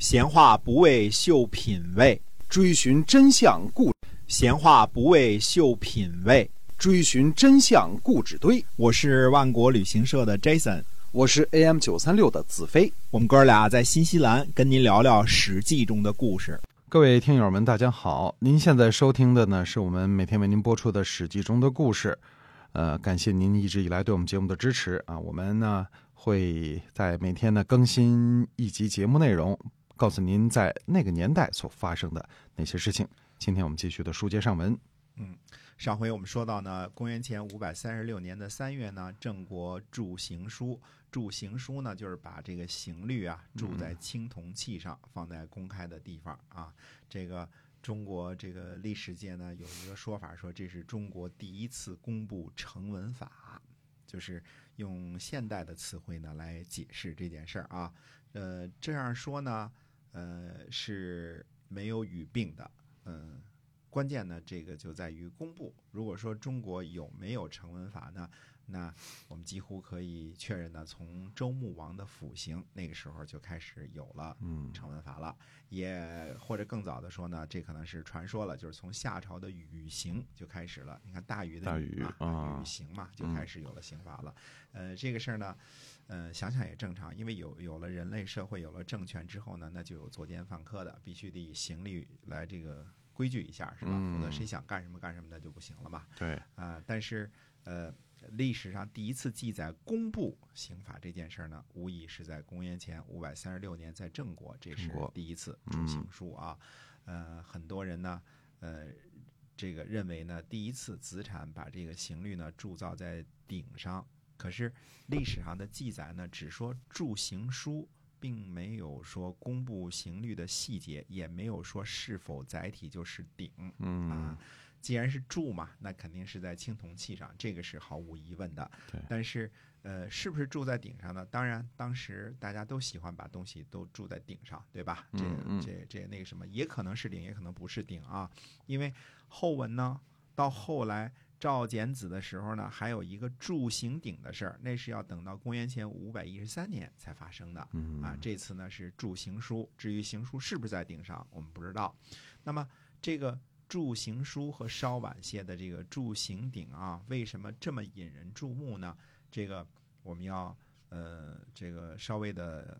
闲话不为秀品味，追寻真相故闲话不为秀品味。追寻真相故纸堆。我是万国旅行社的 Jason，我是 AM 九三六的子飞。我们哥俩在新西兰跟您聊聊《史记》中的故事。各位听友们，大家好！您现在收听的呢，是我们每天为您播出的《史记》中的故事。呃，感谢您一直以来对我们节目的支持啊！我们呢会在每天呢更新一集节目内容，告诉您在那个年代所发生的那些事情。今天我们继续的书接上文。嗯，上回我们说到呢，公元前五百三十六年的三月呢，郑国铸行书。铸行书呢，就是把这个刑律啊铸在青铜器上，放在公开的地方啊。这个中国这个历史界呢，有一个说法说，这是中国第一次公布成文法，就是用现代的词汇呢来解释这件事儿啊。呃，这样说呢，呃是没有语病的，嗯。关键呢，这个就在于公布。如果说中国有没有成文法呢？那我们几乎可以确认呢，从周穆王的辅刑那个时候就开始有了成文法了。也或者更早的说呢，这可能是传说了，就是从夏朝的禹刑就开始了。你看大禹的禹嘛，禹刑嘛，就开始有了刑法了。呃，这个事儿呢，呃，想想也正常，因为有有了人类社会，有了政权之后呢，那就有作奸犯科的，必须得以刑律来这个。规矩一下是吧？否则谁想干什么干什么的就不行了嘛。对啊，但是呃，历史上第一次记载公布刑法这件事儿呢，无疑是在公元前五百三十六年，在郑国，这是第一次铸刑书啊。呃，很多人呢，呃，这个认为呢，第一次子产把这个刑律呢铸造在鼎上，可是历史上的记载呢，只说铸刑书。并没有说公布刑律的细节，也没有说是否载体就是鼎。嗯啊，既然是铸嘛，那肯定是在青铜器上，这个是毫无疑问的。对。但是，呃，是不是铸在鼎上呢？当然，当时大家都喜欢把东西都铸在鼎上，对吧？这、这、这那个什么，也可能是鼎，也可能不是鼎啊。因为后文呢，到后来。赵简子的时候呢，还有一个铸刑鼎的事儿，那是要等到公元前五百一十三年才发生的。啊，这次呢是铸刑书，至于刑书是不是在鼎上，我们不知道。那么这个铸刑书和稍晚些的这个铸刑鼎啊，为什么这么引人注目呢？这个我们要呃这个稍微的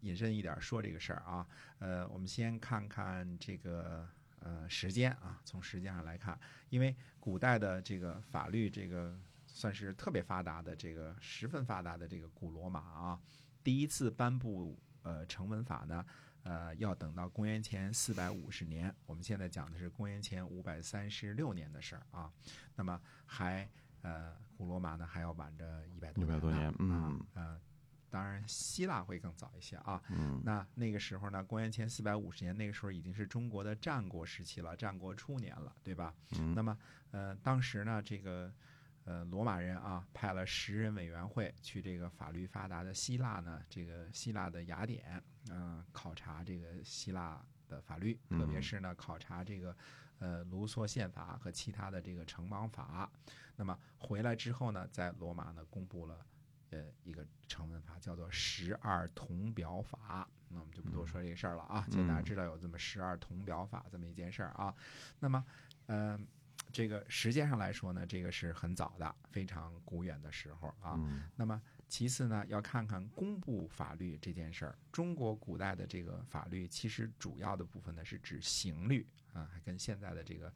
引申一点说这个事儿啊。呃，我们先看看这个。呃，时间啊，从时间上来看，因为古代的这个法律，这个算是特别发达的，这个十分发达的这个古罗马啊，第一次颁布呃成文法呢，呃，要等到公元前四百五十年。我们现在讲的是公元前五百三十六年的事儿啊，那么还呃，古罗马呢还要晚着一百多一百多年，嗯嗯。希腊会更早一些啊。嗯，那那个时候呢，公元前四百五十年，那个时候已经是中国的战国时期了，战国初年了，对吧？嗯。那么，呃，当时呢，这个呃罗马人啊，派了十人委员会去这个法律发达的希腊呢，这个希腊的雅典，嗯，考察这个希腊的法律，特别是呢，考察这个呃卢梭宪法和其他的这个城邦法。那么回来之后呢，在罗马呢，公布了。呃，一个成文法叫做十二铜表法，那我们就不多说这个事儿了啊。就大家知道有这么十二铜表法这么一件事儿啊。那么，呃，这个时间上来说呢，这个是很早的，非常古远的时候啊。那么，其次呢，要看看公布法律这件事儿。中国古代的这个法律，其实主要的部分呢是指刑律啊，还跟现在的这个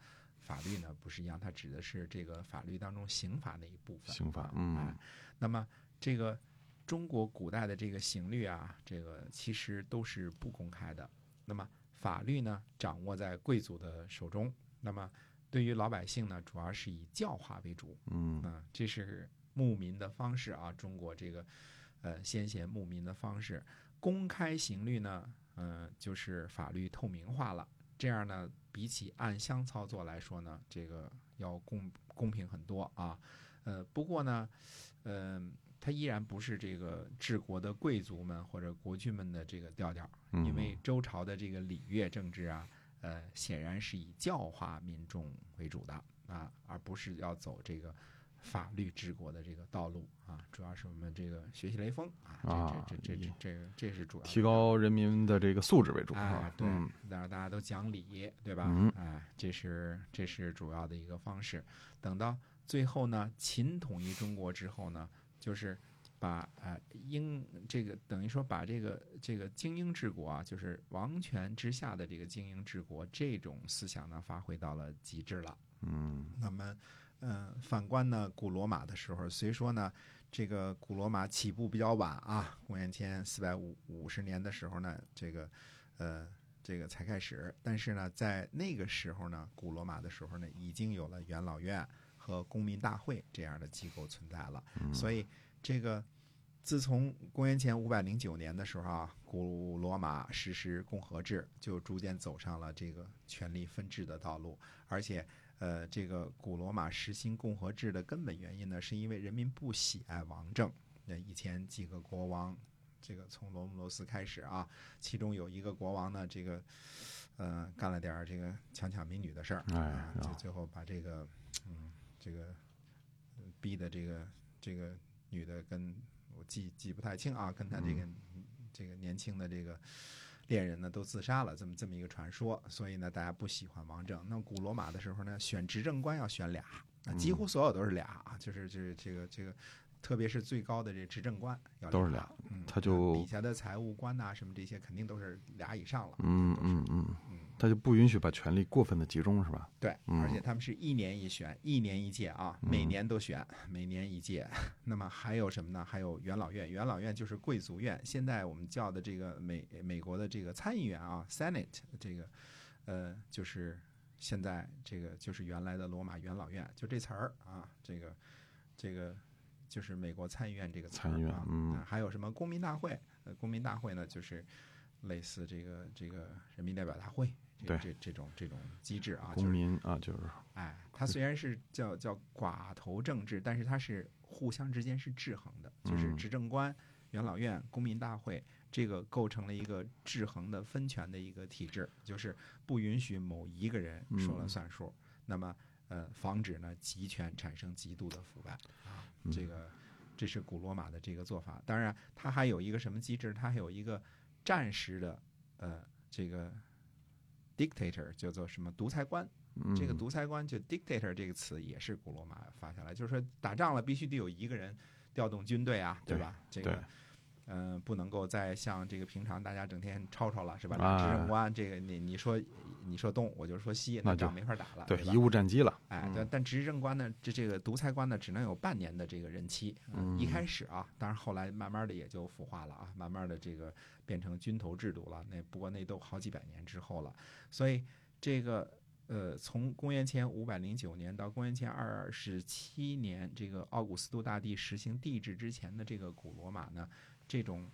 法律呢不是一样，它指的是这个法律当中刑法那一部分。刑法，嗯，那么。这个中国古代的这个刑律啊，这个其实都是不公开的。那么法律呢，掌握在贵族的手中。那么对于老百姓呢，主要是以教化为主。嗯，啊，这是牧民的方式啊。中国这个呃先贤牧民的方式，公开刑律呢，嗯，就是法律透明化了。这样呢，比起暗箱操作来说呢，这个要公公平很多啊。呃，不过呢，嗯。它依然不是这个治国的贵族们或者国君们的这个调调，因为周朝的这个礼乐政治啊，呃，显然是以教化民众为主的啊，而不是要走这个法律治国的这个道路啊，主要是我们这个学习雷锋啊，啊这这这这这个这是主要提高人民的这个素质为主，啊哎，？对嗯，让大家都讲理，对吧？嗯哎，这是这是主要的一个方式。等到最后呢，秦统一中国之后呢，就是把呃英这个等于说把这个这个精英治国啊，就是王权之下的这个精英治国这种思想呢，发挥到了极致了。嗯那么，呃，反观呢，古罗马的时候，虽说呢，这个古罗马起步比较晚啊，公元前四百五五十年的时候呢，这个，呃，这个才开始，但是呢，在那个时候呢，古罗马的时候呢，已经有了元老院和公民大会这样的机构存在了，所以这个。自从公元前五百零九年的时候啊，古罗马实施共和制，就逐渐走上了这个权力分治的道路，而且呃，这个古罗马实行共和制的根本原因呢，是因为人民不喜爱王政。那以前几个国王，这个从罗姆罗斯开始啊，其中有一个国王呢，这个呃干了点儿这个强抢民女的事儿，哎啊，就啊最后把这个嗯这个呃逼的这个这个女的跟我记记不太清啊，跟他这个、这个年轻的这个恋人呢都自杀了，这么这么一个传说，所以呢大家不喜欢王政。那古罗马的时候呢，选执政官要选俩，啊几乎所有都是俩啊，就是就是这个这个。特别是最高的这执政官要都是俩嗯，他就底下的财务官呐、什么这些肯定都是俩以上了。嗯嗯嗯嗯，他就不允许把权力过分的集中，是吧？对，嗯而且他们是一年一选，一年一届啊，每年都选，每年一届。那么还有什么呢？还有元老院，元老院就是贵族院。现在我们叫的这个美美国的这个参议员啊，Senate 这个，呃，就是现在这个就是原来的罗马元老院，就这词儿啊，这个这个就是美国参议院这个词儿参议院啊。嗯啊还有什么公民大会？呃，公民大会呢，就是类似这个这个人民代表大会。这对。这这种这种机制啊，就公是民啊，就是。哎，它虽然是叫叫寡头政治，但是它是互相之间是制衡的，就是嗯。执政官、元老院、公民大会，这个构成了一个制衡的分权的一个体制，就是不允许某一个人说了嗯算数，那么呃，防止呢集权产生极度的腐败啊，嗯。这个这是古罗马的这个做法。当然，它还有一个什么机制？它还有一个暂时的呃这个 dictator 叫做什么独裁官。嗯这个独裁官就 dictator 这个词也是古罗马发下来，就是说打仗了必须得有一个人调动军队啊，对吧？这个。嗯、不能够再像这个平常大家整天吵吵了，是吧？啊执政官，这个你你说你说东，我就说西，那就仗没法打了，对吧贻误战机了。哎，嗯但但执政官呢，这这个独裁官呢，只能有半年的这个任期。嗯一开始啊，当然后来慢慢的也就腐化了啊，慢慢的这个变成军头制度了。那不过那都好几百年之后了，所以这个呃，从公元前五百零九年到公元前二十七年，这个奥古斯都大帝实行帝制之前的这个古罗马呢，这种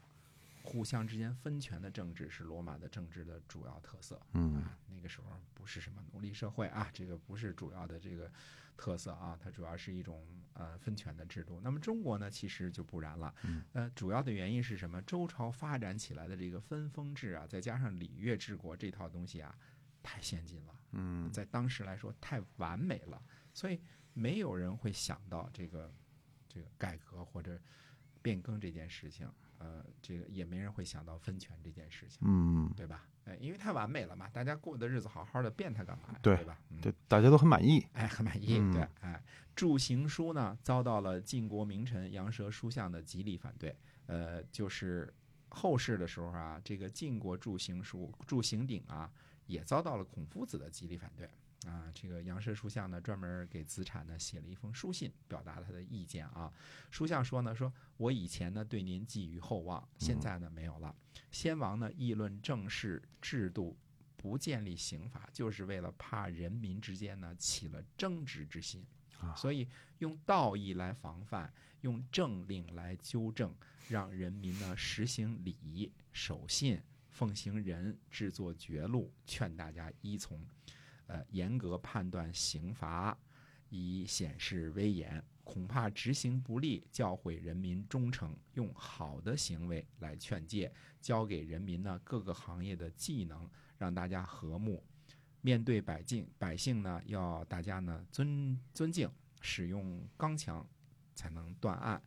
互相之间分权的政治是罗马的政治的主要特色。嗯啊，那个时候不是什么奴隶社会啊，这个不是主要的这个特色啊，它主要是一种呃分权的制度。那么中国呢，其实就不然了。嗯呃，主要的原因是什么？周朝发展起来的这个分封制啊，再加上礼乐治国这套东西啊，太先进了，嗯在当时来说太完美了，所以没有人会想到这个这个改革或者变更这件事情。呃，这个也没人会想到分权这件事情。嗯，对吧？哎，因为太完美了嘛，大家过的日子好好的，变它干嘛呀？对对吧？嗯对，大家都很满意。哎，很满意。嗯对，哎，铸行书呢遭到了晋国名臣杨舌书相的极力反对。呃，就是后世的时候啊，这个晋国铸行书、铸行鼎啊，也遭到了孔夫子的极力反对。啊，这个杨氏书相呢，专门给子产呢写了一封书信，表达他的意见啊。书相说呢，说我以前呢对您寄予厚望，现在呢没有了。先王呢议论政事制度，不建立刑法，就是为了怕人民之间呢起了争执之心啊，所以用道义来防范，用政令来纠正，让人民呢实行礼仪、守信、奉行仁，制作绝路，劝大家依从。呃，严格判断刑罚，以显示威严。恐怕执行不力，教诲人民忠诚，用好的行为来劝诫，教给人民呢各个行业的技能，让大家和睦。面对百姓，百姓呢要大家呢尊尊敬使用刚强才能断案，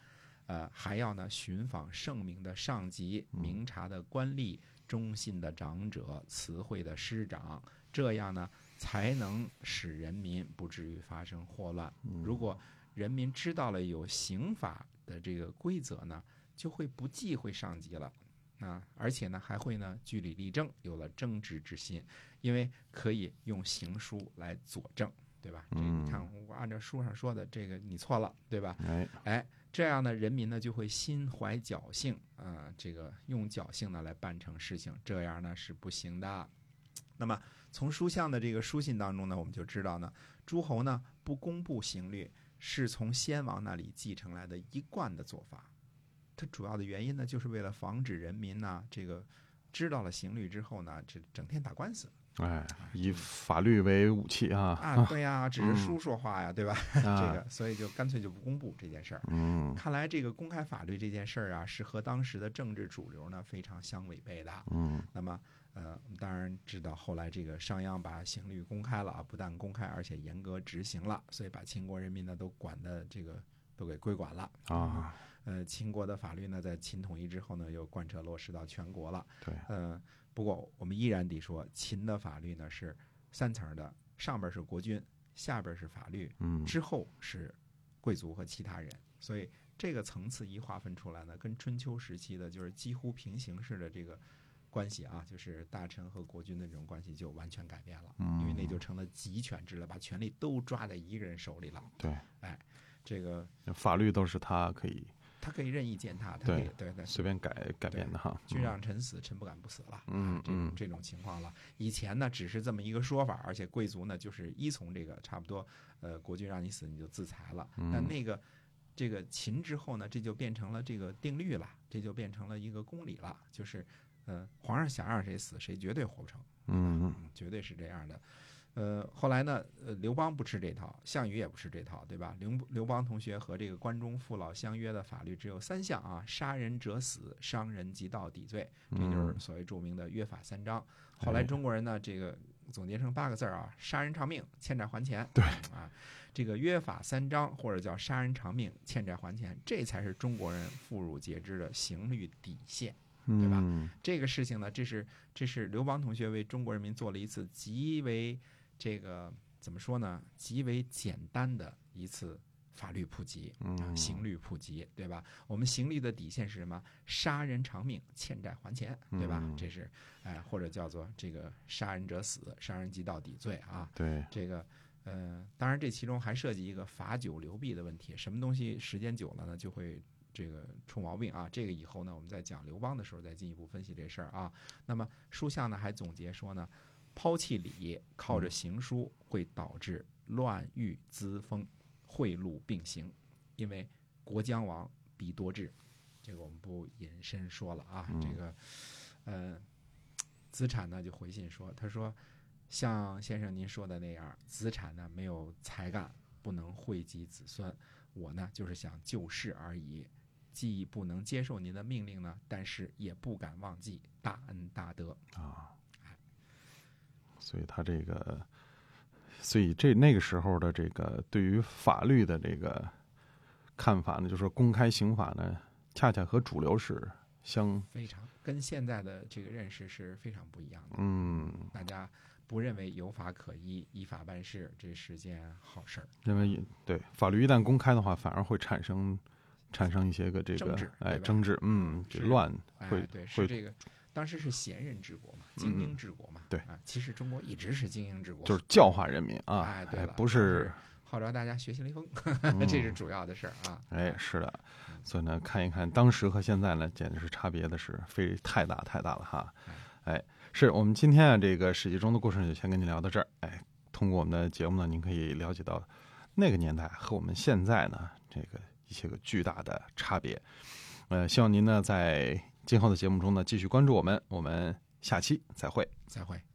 呃，还要呢寻访圣明的上级、明察的官吏、忠信的长者、慈惠的师长，这样呢才能使人民不至于发生祸乱。如果人民知道了有刑法的这个规则呢，就会不忌讳上级了。啊，而且呢，还会呢据理力争，有了正直之心，因为可以用刑书来佐证，对吧？这你看，我按照书上说的，这个你错了，对吧？哎，哎，这样呢，人民呢就会心怀侥幸，啊、这个用侥幸呢来办成事情，这样呢是不行的。那么从书相的这个书信当中呢，我们就知道呢，诸侯呢不公布刑律，是从先王那里继承来的一贯的做法。它主要的原因呢，就是为了防止人民呢这个知道了刑律之后呢，这整天打官司哎，以法律为武器啊，啊，对呀，只是书说话呀，对吧？这啊，个，所以就干脆就不公布这件事儿。嗯看来这个公开法律这件事儿啊，是和当时的政治主流呢非常相违背的。嗯那么，呃，当然知道后来这个商鞅把刑律公开了啊，不但公开，而且严格执行了，所以把秦国人民呢都管的这个都给归管了。啊，呃，秦国的法律呢，在秦统一之后呢，又贯彻落实到全国了。对，呃，不过我们依然得说，秦的法律呢是三层的，上边是国君，下边是法律，嗯之后是贵族和其他人，所以这个层次一划分出来呢，跟春秋时期的就是几乎平行式的这个关系啊，就是大臣和国君的这种关系就完全改变了，因为那就成了集权制了，把权力都抓在一个人手里了。对，哎这个法律都是他可以他可以任意践踏，他可以对对随便改改变的哈，君让臣死，臣不敢不死了。嗯啊这种嗯这种情况了。以前呢，只是这么一个说法，而且贵族呢，就是依从这个，差不多，呃，国君让你死，你就自裁了。嗯但那个这个秦之后呢，这就变成了这个定律了，这就变成了一个公理了，就是，呃，皇上想让谁死，谁绝对活不成，嗯嗯，绝对是这样的。呃，后来呢，呃，刘邦不吃这套，项羽也不吃这套，对吧？刘刘邦同学和这个关中父老相约的法律只有三项啊：杀人者死，伤人及到抵罪，这就是嗯所谓著名的约法三章。后来哎中国人呢，这个总结成八个字儿啊：杀人偿命，欠债还钱。对啊，这个约法三章或者叫杀人偿命，欠债还钱，这才是中国人妇孺皆知的刑律底线。对吧嗯这个事情呢，这是这是刘邦同学为中国人民做了一次极为这个怎么说呢？极为简单的一次法律普及，啊嗯刑律普及，对吧？我们刑律的底线是什么？杀人偿命，欠债还钱，对吧？嗯这是哎，或者叫做这个杀人者死，杀人即到底罪啊。对，这个呃，当然这其中还涉及一个罚酒留弊的问题，什么东西时间久了呢，就会这个出毛病啊。这个以后呢，我们在讲刘邦的时候再进一步分析这事儿啊。那么书相呢还总结说呢，抛弃礼，靠着行书会导致乱欲滋风，贿赂并行，因为国将亡必多智。这个我们不引申说了啊，这个呃，子产呢就回信说，他说。像先生您说的那样，子产呢没有才干，不能惠及子孙。我呢就是想救世而已，既不能接受您的命令呢，但是也不敢忘记大恩大德。啊，所以他这个，所以这那个时候的这个对于法律的这个看法呢，就是说公开刑法呢，恰恰和主流是相非常跟现在的这个认识是非常不一样的。嗯，大家不认为有法可依，依法办事，这是件好事儿。认为对法律一旦公开的话，反而会产生产生一些个这个哎争执，嗯，这是乱哎会，对，是会这个。当时是贤人治国嘛，精英治国嘛。对啊，其实中国一直是精英治国，就是教化人民啊，哎对了不是号召大家学习雷锋，嗯这是主要的事儿啊。哎，是的，所以呢，看一看当时和现在呢，简直是差别的是非太大太大了哈。哎，是我们今天啊，这个史记中的故事就先跟您聊到这儿。哎，通过我们的节目呢，您可以了解到那个年代和我们现在呢这个一些个巨大的差别。呃，希望您呢在今后的节目中呢继续关注我们，我们下期再会。再会。